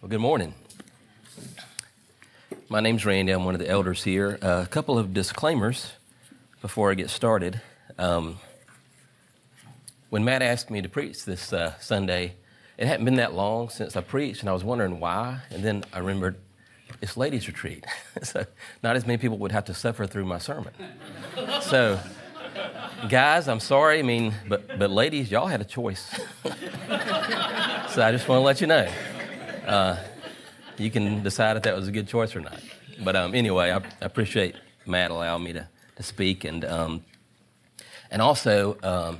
Well, good morning. My name's Randy. I'm one of the elders here. Uh, a couple of disclaimers before I get started. Um, when Matt asked me to preach this uh, Sunday, it hadn't been that long since I preached, and I was wondering why. And then I remembered it's ladies' retreat, so not as many people would have to suffer through my sermon. so, guys, I'm sorry. I mean, but but ladies, y'all had a choice. so I just want to let you know. Uh, you can decide if that was a good choice or not. But um, anyway, I, I, appreciate Matt allowing me to, to speak. And, um, and also, um,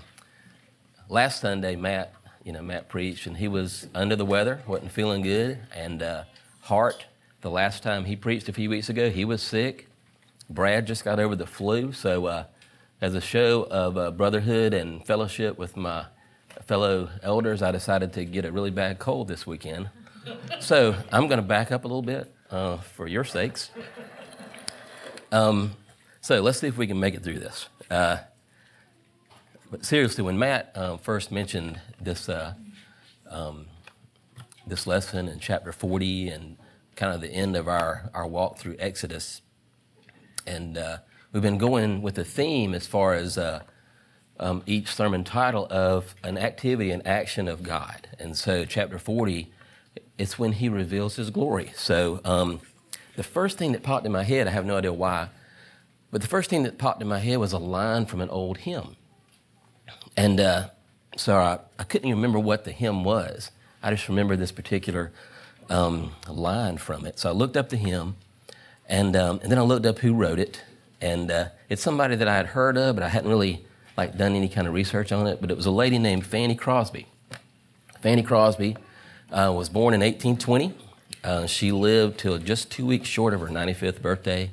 last Sunday, Matt, you know, Matt preached, and he was under the weather, wasn't feeling good. And uh, Hart, the last time he preached a few weeks ago, he was sick. Brad just got over the flu. So, uh, as a show of uh, brotherhood and fellowship with my fellow elders, I decided to get a really bad cold this weekend so I'm going to back up a little bit uh, for your sakes. Um, so let's see if we can make it through this. Uh, but seriously, when Matt uh, first mentioned this uh, um, this lesson in chapter 40 and kind of the end of our, our walk through Exodus, and uh, we've been going with a theme as far as uh, um, each sermon title of an activity and action of God. And so, chapter 40 it's when he reveals his glory. So um, the first thing that popped in my head, I have no idea why, but the first thing that popped in my head was a line from an old hymn. And uh, I, I, couldn't even remember what the hymn was. I just remember this particular um, line from it. So I looked up the hymn, and, um, and then I looked up who wrote it. And uh, it's somebody that I had heard of, but I hadn't really like done any kind of research on it. But it was a lady named Fanny Crosby. Fanny Crosby uh, was born in 1820. Uh, she lived till just two weeks short of her 95th birthday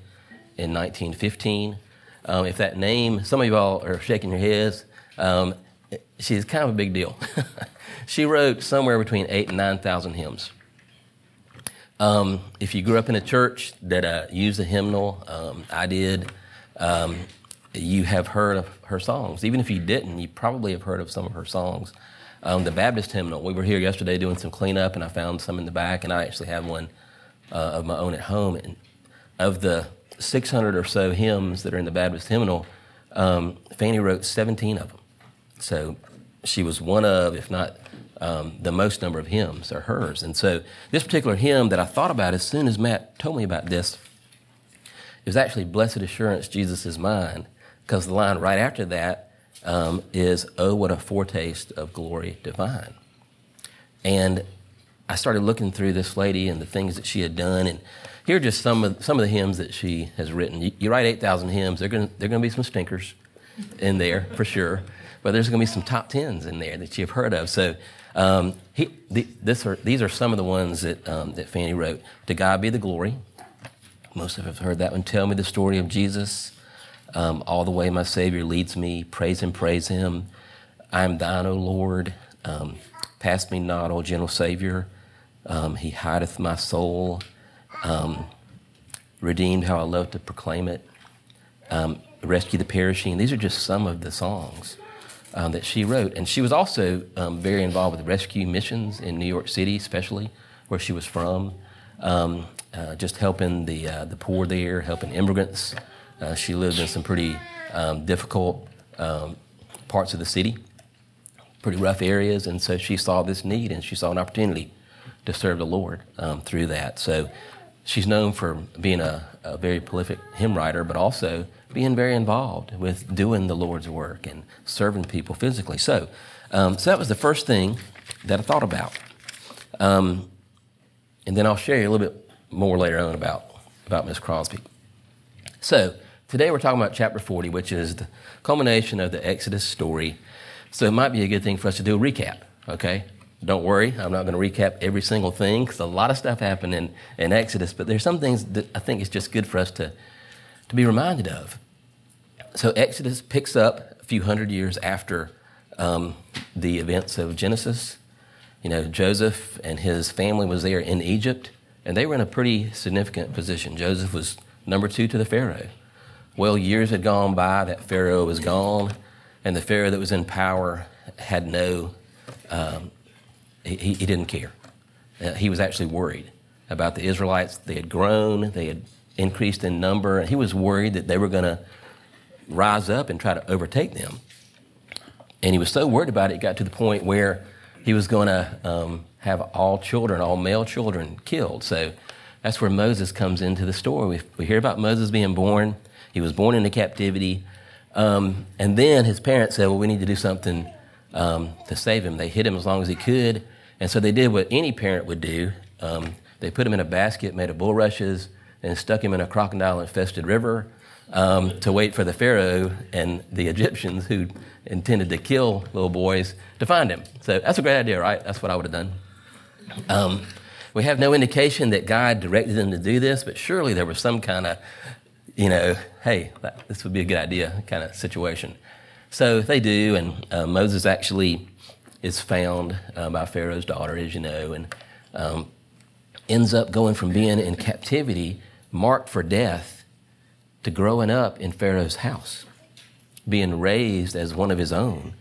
in 1915. Um, if that name, some of you all are shaking your heads, um, she's kind of a big deal. she wrote somewhere between eight and 9,000 hymns. Um, if you grew up in a church that uh, used a hymnal, um, I did, um, you have heard of her songs. Even if you didn't, you probably have heard of some of her songs um, the Baptist hymnal. We were here yesterday doing some cleanup, and I found some in the back, and I actually have one uh, of my own at home. And of the 600 or so hymns that are in the Baptist hymnal, um, Fanny wrote 17 of them. So she was one of, if not um, the most number of hymns are hers. And so this particular hymn that I thought about as soon as Matt told me about this, was actually Blessed Assurance, Jesus is Mine, because the line right after that um, is, Oh, what a foretaste of glory divine. And I started looking through this lady and the things that she had done. And here are just some of, some of the hymns that she has written. You, you write 8,000 hymns, there are going to be some stinkers in there for sure. But there's going to be some top tens in there that you've heard of. So um, he, the, are, these are some of the ones that, um, that Fanny wrote. To God be the glory. Most of us have heard that one. Tell me the story of Jesus um, all the way my Savior leads me. Praise Him, praise Him. I am thine, O Lord. Um, pass me not, O gentle Savior. Um, he hideth my soul. Um, redeemed, how I love to proclaim it. Um, rescue the perishing. These are just some of the songs um, that she wrote. And she was also very involved with rescue missions in New York City, especially where she was from. Uh, just helping the, uh, the poor there, helping immigrants. Uh, she lived in some pretty um, difficult um, parts of the city, pretty rough areas, and so she saw this need and she saw an opportunity to serve the Lord um, through that. So she's known for being a, a, very prolific hymn writer, but also being very involved with doing the Lord's work and serving people physically. So, um, so that was the first thing that I thought about. Um, and then I'll share you a little bit more later on about, about Miss Crosby. So, Today we're talking about chapter 40, which is the culmination of the Exodus story. So it might be a good thing for us to do a recap, okay? Don't worry, I'm not going to recap every single thing because a lot of stuff happened in, in Exodus, but there's some things that I think it's just good for us to, to be reminded of. So Exodus picks up a few hundred years after um, the events of Genesis. You know, Joseph and his family was there in Egypt, and they were in a pretty significant position. Joseph was number two to the Pharaoh. Well, years had gone by, that Pharaoh was gone, and the Pharaoh that was in power had no, um, he, he didn't care. uh, he was actually worried about the Israelites. They had grown, they had increased in number, and he was worried that they were going to rise up and try to overtake them. And he was so worried about it, it got to the point where he was going to um, have all children, all male children, killed. So that's where Moses comes into the story. We, we hear about Moses being born. He was born into captivity. Um, and then his parents said, Well, we need to do something um, to save him. They hid him as long as he could. And so they did what any parent would do. Um, they put him in a basket made of bulrushes and stuck him in a crocodile infested river um, to wait for the Pharaoh and the Egyptians who intended to kill little boys to find him. So that's a great idea, right? That's what I would have done. Um, we have no indication that God directed them to do this, but surely there was some kind of, you know, hey, this would be a good idea kind of situation. So they do, and uh, Moses actually is found uh, by Pharaoh's daughter, as you know, and um, ends up going from being in captivity, marked for death, to growing up in Pharaoh's house, being raised as one of his own.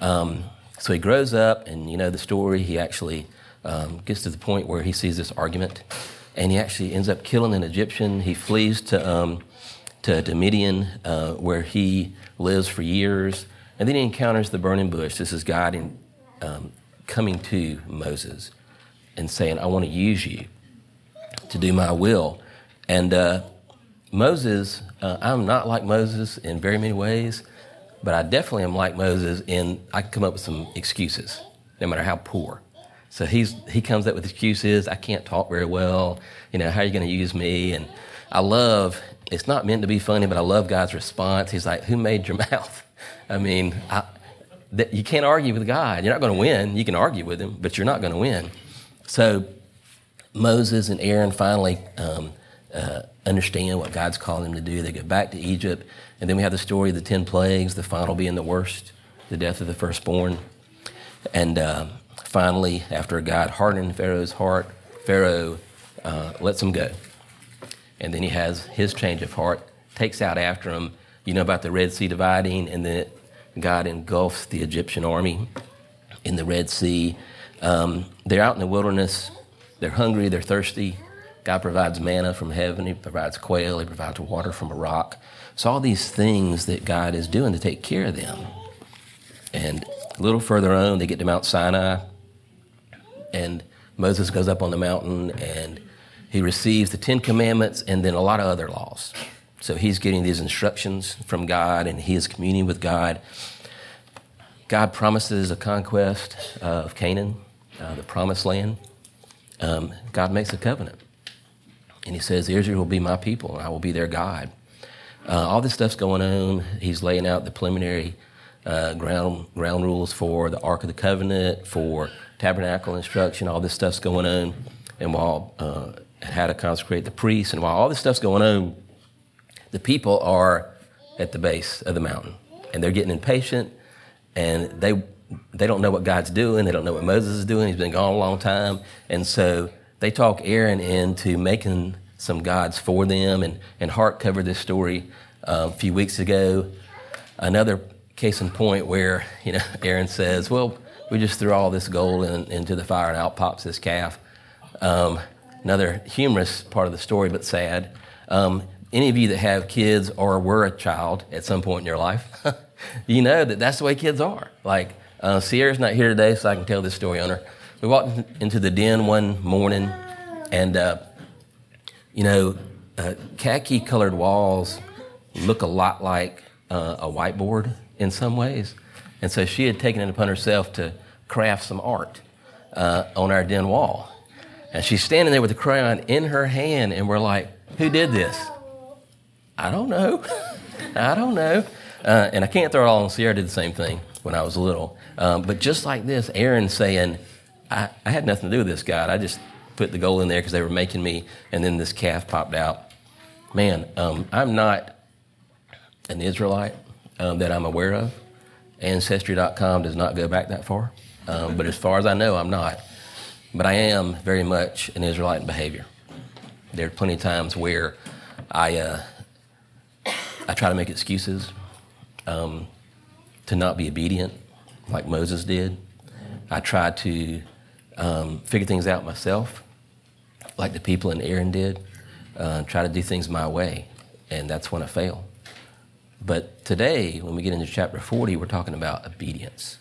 Um, so he grows up, and you know the story. He actually um, gets to the point where he sees this argument, and he actually ends up killing an Egyptian. He flees to um, to, to Midian, uh, where he lives for years, and then he encounters the burning bush. This is God in, um, coming to Moses and saying, "I want to use you to do my will," and uh, Moses, uh, I'm not like Moses in very many ways, but I definitely am like Moses in I can come up with some excuses, no matter how poor. So he's he comes up with excuses. I can't talk very well. You know, how are you going to use me? And I love. It's not meant to be funny, but I love God's response. He's like, "Who made your mouth?" I mean, I, that, you can't argue with God. You're not going to win. You can argue with him, but you're not going to win. So Moses and Aaron finally um, uh, understand what God's calling them to do. They go back to Egypt, and then we have the story of the ten plagues, the final being the worst, the death of the firstborn. And uh, finally, after God hardened Pharaoh's heart, Pharaoh uh, lets them go. And then he has his change of heart, takes out after him. You know about the Red Sea dividing, and then God engulfs the Egyptian army in the Red Sea. Um, they're out in the wilderness. They're hungry, they're thirsty. God provides manna from heaven, He provides quail, He provides water from a rock. So, all these things that God is doing to take care of them. And a little further on, they get to Mount Sinai, and Moses goes up on the mountain and he receives the Ten Commandments and then a lot of other laws. So, he's getting these instructions from God and he is communing with God. God promises a conquest of Canaan, uh, the promised land. Um, God makes a covenant. And he says, Israel will be my people, and I will be their God. Uh, all this stuff's going on. He's laying out the preliminary uh, ground, ground rules for the Ark of the Covenant, for tabernacle instruction. All this stuff's going on. And while uh, how to consecrate the priests, and while all this stuff's going on, the people are at the base of the mountain. And they're getting impatient, and they, they don't know what God's doing. They don't know what Moses is doing. He's been gone a long time. And so they talk Aaron into making some gods for them, and, and Hart covered this story uh, a few weeks ago. Another case in point where, you know, Aaron says, well, we just threw all this gold in, into the fire and out pops this calf. Um, another humorous part of the story, but sad. Um, any of you that have kids or were a child at some point in your life, you know that that's the way kids are. Like, uh, Sierra's not here today, so I can tell this story on her. We walked into the den one morning, and uh, you know, uh, khaki colored walls look a lot like uh, a whiteboard in some ways. And so she had taken it upon herself to craft some art uh, on our den wall. And she's standing there with a the crayon in her hand, and we're like, Who did this? I don't know. I don't know. Uh, and I can't throw it all on Sierra did the same thing when I was little. Um, but just like this, Aaron saying, I, I had nothing to do with this, God. I just put the goal in there because they were making me, and then this calf popped out. Man, um, I'm not an Israelite um, that I'm aware of. Ancestry.com does not go back that far. Um, but as far as I know, I'm not. But I am very much an Israelite in behavior. There are plenty of times where I, uh, I try to make excuses um, to not be obedient, like Moses did. I try to um, figure things out myself, like the people in Aaron did, uh, try to do things my way, and that's when I fail. But today, when we get into chapter 40, we're talking about obedience.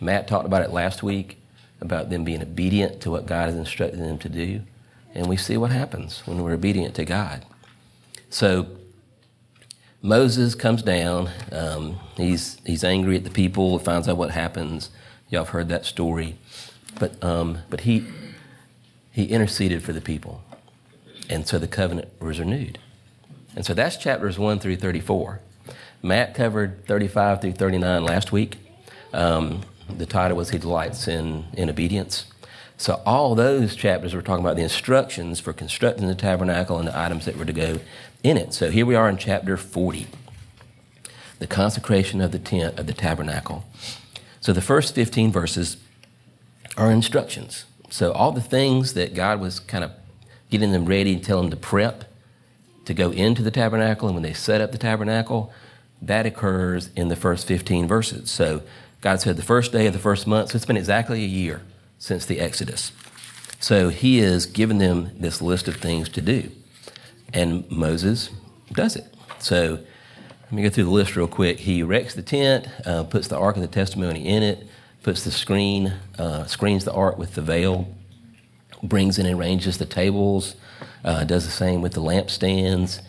Matt talked about it last week about them being obedient to what God has instructed them to do. And we see what happens when we're obedient to God. So Moses comes down. Um, he's, he's angry at the people, finds out what happens. Y'all have heard that story. But, um, but he, he interceded for the people. And so the covenant was renewed. And so that's chapters 1 through 34. Matt covered 35 through 39 last week. Um, the title was He Delights in, in Obedience. So all those chapters were talking about the instructions for constructing the tabernacle and the items that were to go in it. So here we are in chapter 40, the consecration of the tent of the tabernacle. So the first 15 verses are instructions. So all the things that God was kind of getting them ready and telling them to prep to go into the tabernacle, and when they set up the tabernacle, that occurs in the first 15 verses. So God said the first day of the first month, so it's been exactly a year since the Exodus. So he is giving them this list of things to do. And Moses does it. So let me go through the list real quick. He erects the tent, uh, puts the Ark of the Testimony in it, puts the screen, uh, screens the Ark with the veil, brings in and arranges the tables, uh, does the same with the lampstands.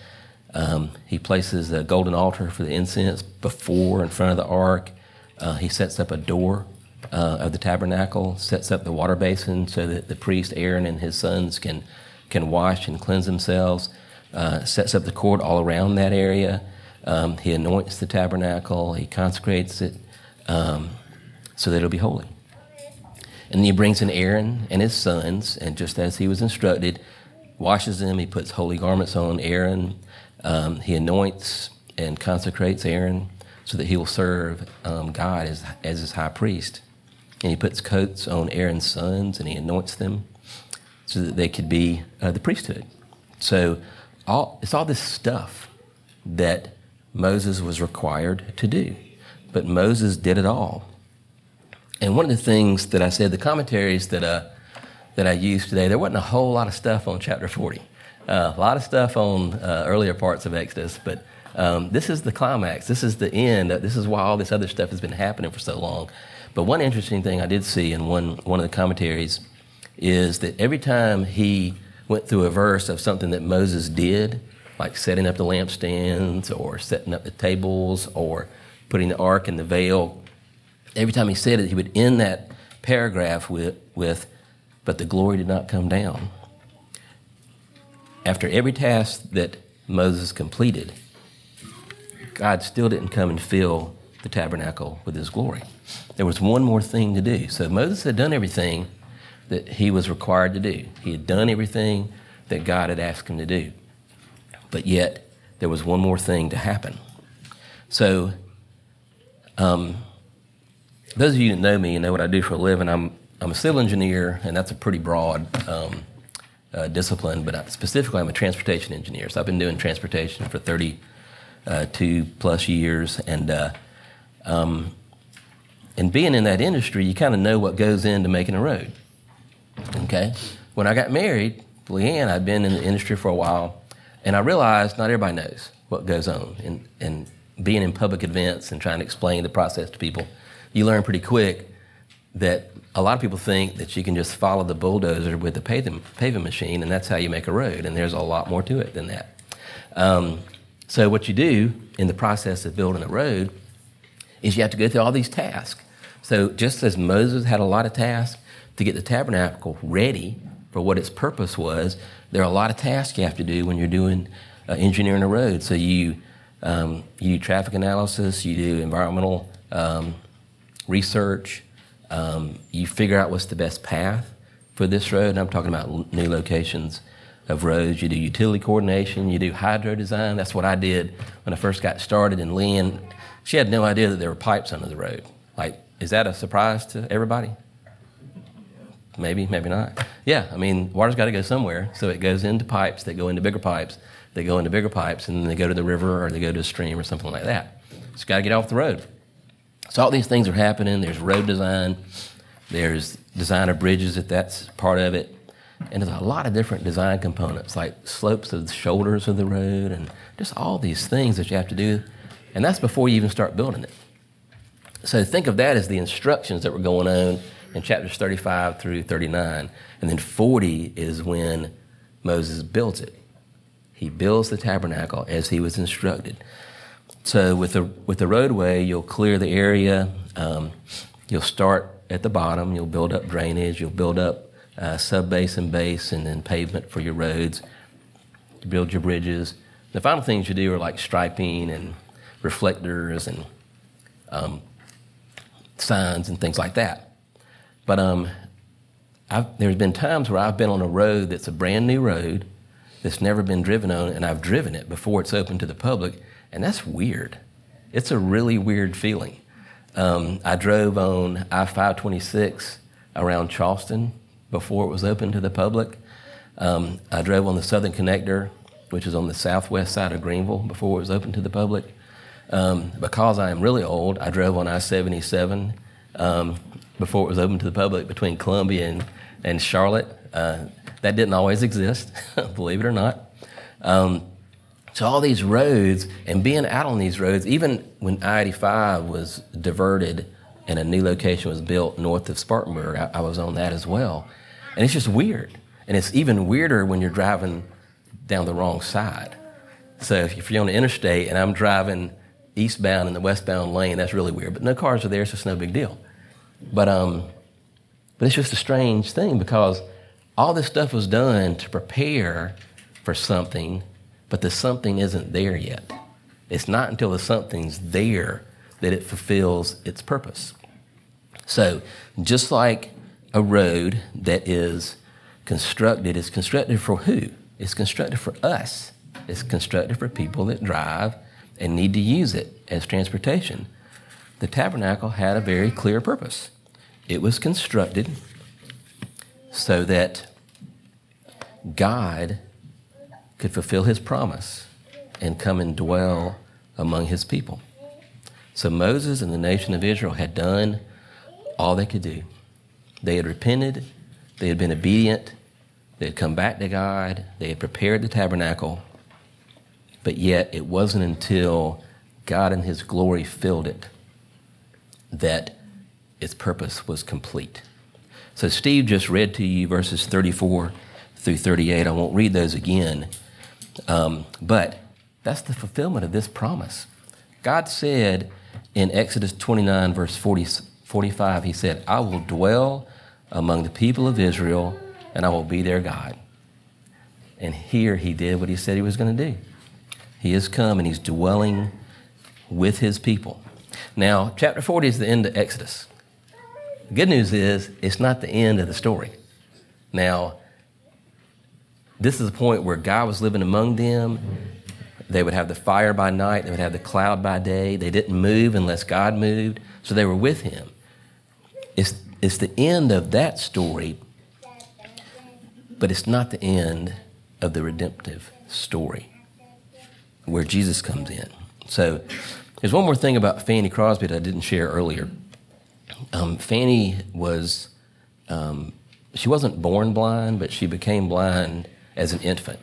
Um, he places a golden altar for the incense before in front of the ark. Uh, he sets up a door uh, of the tabernacle, sets up the water basin so that the priest Aaron and his sons can can wash and cleanse themselves. Uh, sets up the court all around that area. Um, he anoints the tabernacle. He consecrates it um, so that it'll be holy. And then he brings in Aaron and his sons, and just as he was instructed, washes them. He puts holy garments on Aaron. Um, he anoints and consecrates Aaron so that he will serve um, God as, as his high priest. And he puts coats on Aaron's sons and he anoints them so that they could be uh, the priesthood. So all, it's all this stuff that Moses was required to do. But Moses did it all. And one of the things that I said, the commentaries that, uh, that I used today, there wasn't a whole lot of stuff on chapter 40. Uh, a lot of stuff on uh, earlier parts of Exodus, but um, this is the climax. This is the end. This is why all this other stuff has been happening for so long. But one interesting thing I did see in one, one of the commentaries is that every time he went through a verse of something that Moses did, like setting up the lampstands or setting up the tables or putting the ark in the veil, every time he said it, he would end that paragraph with, with but the glory did not come down. After every task that Moses completed, God still didn't come and fill the tabernacle with his glory. There was one more thing to do. So Moses had done everything that he was required to do, he had done everything that God had asked him to do. But yet, there was one more thing to happen. So, um, those of you that know me and know what I do for a living, I'm, I'm a civil engineer, and that's a pretty broad um, uh, discipline, but I, specifically, I'm a transportation engineer. So I've been doing transportation for 32 uh, plus years, and uh, um, and being in that industry, you kind of know what goes into making a road. Okay, when I got married, Leanne, I'd been in the industry for a while, and I realized not everybody knows what goes on, and and being in public events and trying to explain the process to people you learn pretty quick that a lot of people think that you can just follow the bulldozer with the paving, paving machine and that's how you make a road, and there's a lot more to it than that. Um, so, what you do in the process of building a road is you have to go through all these tasks. So, just as Moses had a lot of tasks to get the tabernacle ready for what its purpose was, there are a lot of tasks you have to do when you're doing uh, engineering a road. So, you, um, you do traffic analysis, you do environmental um, research. Um, you figure out what's the best path for this road. And I'm talking about new locations of roads. You do utility coordination. You do hydro design. That's what I did when I first got started. And Lynn, she had no idea that there were pipes under the road. Like, is that a surprise to everybody? Maybe, maybe not. Yeah, I mean, water's got to go somewhere, so it goes into pipes that go into bigger pipes. They go into bigger pipes, and then they go to the river or they go to a stream or something like that. It's got to get off the road. So all these things are happening. There's road design. There's design of bridges, if that's part of it. And there's a lot of different design components, like slopes of the shoulders of the road, and just all these things that you have to do. And that's before you even start building it. So think of that as the instructions that were going on in chapters 35 through 39. And then 40 is when Moses builds it. He builds the tabernacle as he was instructed. So with the with the roadway, you'll clear the area. Um, you'll start at the bottom. You'll build up drainage. You'll build up uh, sub base and base, and then pavement for your roads. You build your bridges. The final things you do are like striping and reflectors and um, signs and things like that. But um, there's been times where I've been on a road that's a brand new road that's never been driven on, and I've driven it before it's open to the public, and that's weird. It's a really weird feeling. Um, I drove on I 526 around Charleston before it was open to the public. Um, I drove on the Southern Connector, which is on the southwest side of Greenville, before it was open to the public. Um, because I am really old, I drove on I 77 um, before it was open to the public between Columbia and, and Charlotte. Uh, that didn't always exist, believe it or not. Um, so all these roads and being out on these roads, even when I-85 was diverted and a new location was built north of Spartanburg, I, I was on that as well. And it's just weird. And it's even weirder when you're driving down the wrong side. So if you're on the interstate and I'm driving eastbound in the westbound lane, that's really weird. But no cars are there, so it's no big deal. But um, but it's just a strange thing because all this stuff was done to prepare for something, but the something isn't there yet. It's not until the something's there that it fulfills its purpose. So, just like a road that is constructed, is constructed for who? It's constructed for us. It's constructed for people that drive and need to use it as transportation. The tabernacle had a very clear purpose. It was constructed so that God could fulfill his promise and come and dwell among his people. So Moses and the nation of Israel had done all they could do. They had repented, they had been obedient, they had come back to God, they had prepared the tabernacle, but yet it wasn't until God and his glory filled it that its purpose was complete. So Steve just read to you verses 34 through 38. I won't read those again. Um, but that's the fulfillment of this promise. God said in Exodus 29, verse 40, 45, He said, I will dwell among the people of Israel and I will be their God. And here He did what He said He was going to do. He has come and He's dwelling with His people. Now, chapter 40 is the end of Exodus. The good news is it's not the end of the story. Now, this is a point where God was living among them. They would have the fire by night, they would have the cloud by day. They didn't move unless God moved, so they were with Him. It's, it's the end of that story, but it's not the end of the redemptive story where Jesus comes in. So there's one more thing about Fanny Crosby that I didn't share earlier. Um, Fanny was, um, she wasn't born blind, but she became blind as an infant.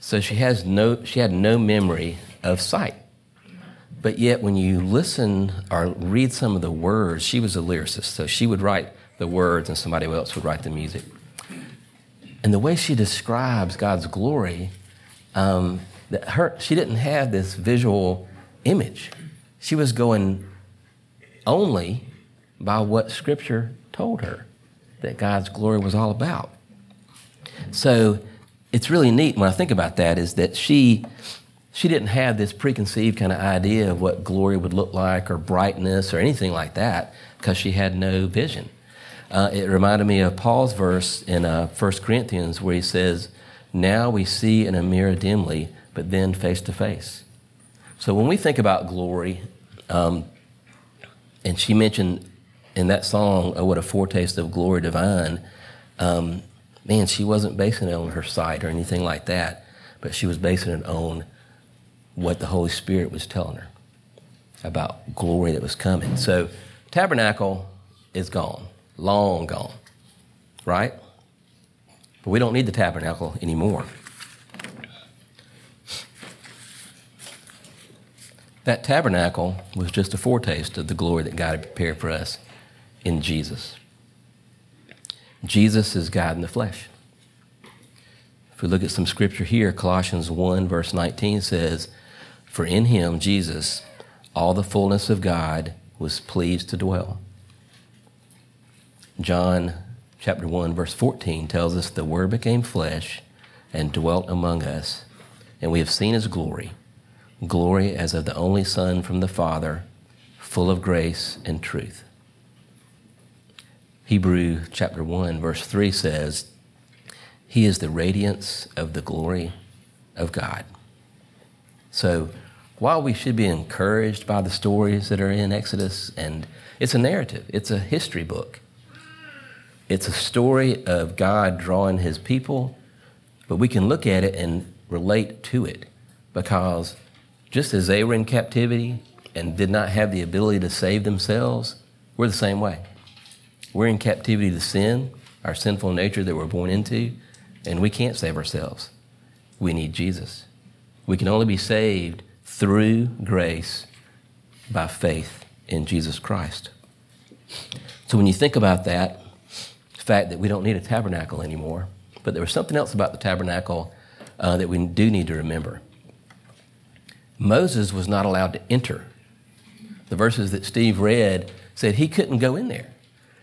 So she has no she had no memory of sight. But yet when you listen or read some of the words, she was a lyricist. So she would write the words and somebody else would write the music. And the way she describes God's glory, um, her she didn't have this visual image. She was going only by what Scripture told her that God's glory was all about. So it's really neat when I think about that is that she she didn't have this preconceived kind of idea of what glory would look like or brightness or anything like that because she had no vision. Uh, it reminded me of Paul's verse in uh, 1 Corinthians where he says, Now we see in a mirror dimly, but then face to face. So when we think about glory, um, and she mentioned in that song, Oh, what a foretaste of glory divine, um, man, she wasn't basing it on her sight or anything like that, but she was basing it on what the Holy Spirit was telling her about glory that was coming. So, tabernacle is gone. long gone, right? But we don't need the tabernacle anymore. That tabernacle was just a foretaste of the glory that God had prepared for us in Jesus. Jesus is God in the flesh. If we look at some scripture here, Colossians 1, verse 19 says, For in him, Jesus, all the fullness of God was pleased to dwell. John chapter 1, verse 14 tells us, The Word became flesh and dwelt among us, and we have seen his glory glory as of the only Son from the Father, full of grace and truth. Hebrew chapter 1, verse 3 says, He is the radiance of the glory of God. So, while we should be encouraged by the stories that are in Exodus, and it's a narrative, it's a history book, it's a story of God drawing his people, but we can look at it and relate to it because just as they were in captivity and did not have the ability to save themselves, we're the same way. We're in captivity to sin, our sinful nature that we're born into, and we can't save ourselves. We need Jesus. We can only be saved through grace by faith in Jesus Christ. So when you think about that, fact that we don't need a tabernacle anymore, but there was something else about the tabernacle uh, that we do need to remember. Moses was not allowed to enter. The verses that Steve read said he couldn't go in there.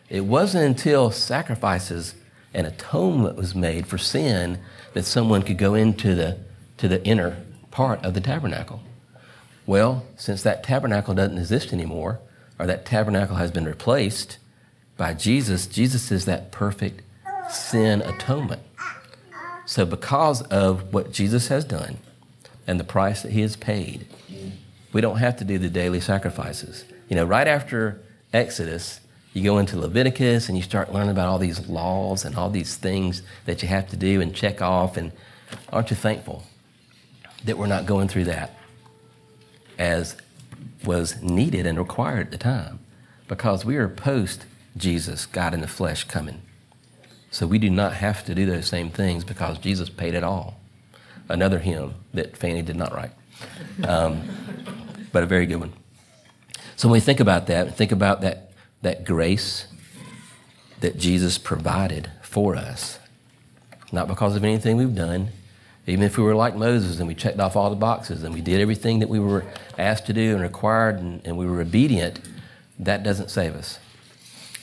It wasn't until sacrifices and atonement was made for sin that someone could go into the, to the inner part of the tabernacle. Well, since that tabernacle doesn't exist anymore, or that tabernacle has been replaced by Jesus, Jesus is that perfect sin atonement. So, because of what Jesus has done, and the price that he has paid. We don't have to do the daily sacrifices. You know, right after Exodus, you go into Leviticus and you start learning about all these laws and all these things that you have to do and check off. And aren't you thankful that we're not going through that as was needed and required at the time? Because we are post Jesus, God in the flesh, coming. So we do not have to do those same things because Jesus paid it all another hymn that Fanny did not write, um, but a very good one. So when we think about that, think about that, that grace that Jesus provided for us, not because of anything we've done, even if we were like Moses and we checked off all the boxes and we did everything that we were asked to do and required and, and we were obedient, that doesn't save us.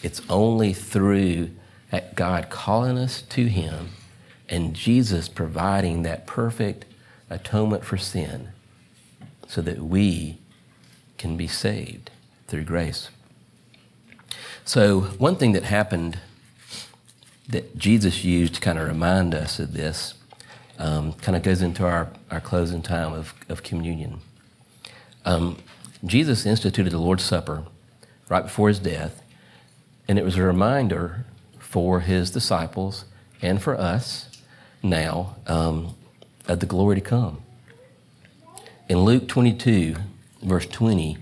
It's only through God calling us to Him and Jesus providing that perfect atonement for sin so that we can be saved through grace. So, one thing that happened that Jesus used to kind of remind us of this um, kind of goes into our, our closing time of, of communion. Um, Jesus instituted the Lord's Supper right before his death, and it was a reminder for his disciples and for us now um, of the glory to come. In Luke 22, verse 20,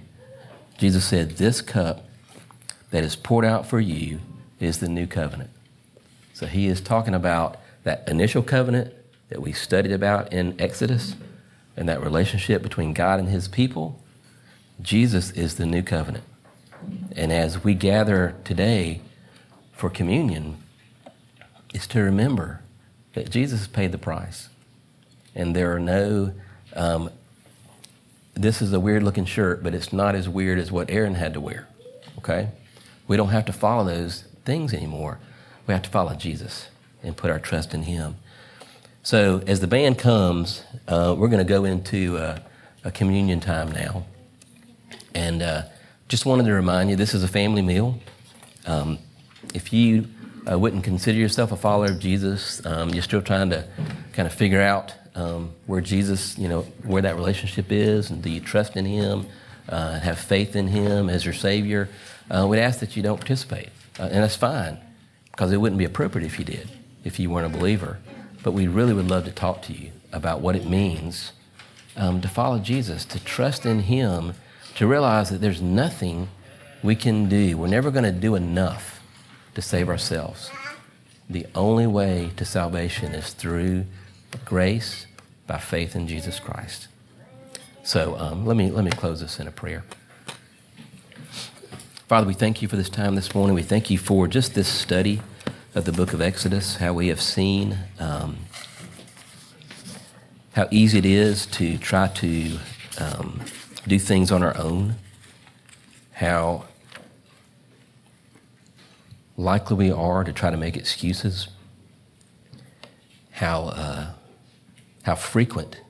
Jesus said, This cup that is poured out for you is the new covenant. So he is talking about that initial covenant that we studied about in Exodus and that relationship between God and his people. Jesus is the new covenant. And as we gather today for communion, is to remember that Jesus paid the price. And there are no, um, this is a weird looking shirt, but it's not as weird as what Aaron had to wear. Okay? We don't have to follow those things anymore. We have to follow Jesus and put our trust in Him. So, as the band comes, uh, we're going to go into uh, a communion time now. And uh, just wanted to remind you this is a family meal. Um, if you uh, wouldn't consider yourself a follower of Jesus, um, you're still trying to kind of figure out um, where Jesus, you know, where that relationship is, and do you trust in Him, uh, have faith in Him as your Savior, uh, we'd ask that you don't participate. And that's fine, because it wouldn't be appropriate if you did, if you weren't a believer. But we really would love to talk to you about what it means um, to follow Jesus, to trust in Him, to realize that there's nothing we can do. We're never going to do enough to save ourselves. The only way to salvation is through grace by faith in Jesus Christ. So um, let, me, let me close this in a prayer. Father, we thank you for this time this morning. We thank you for just this study of the book of Exodus, how we have seen um, how easy it is to try to um, do things on our own, how likely we are to try to make excuses, how, uh, how frequent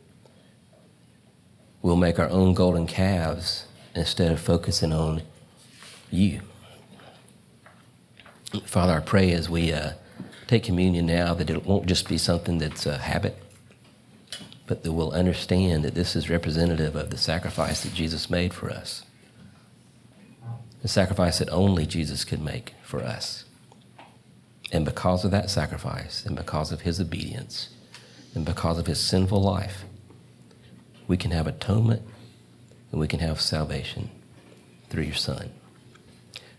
we'll make our own golden calves instead of focusing on you. Father, I pray as we uh, take communion now that it won't just be something that's a habit, but that we'll understand that this is representative of the sacrifice that Jesus made for us. The sacrifice that only Jesus could make for us. And because of that sacrifice, and because of his obedience, and because of his sinful life, we can have atonement and we can have salvation through your Son.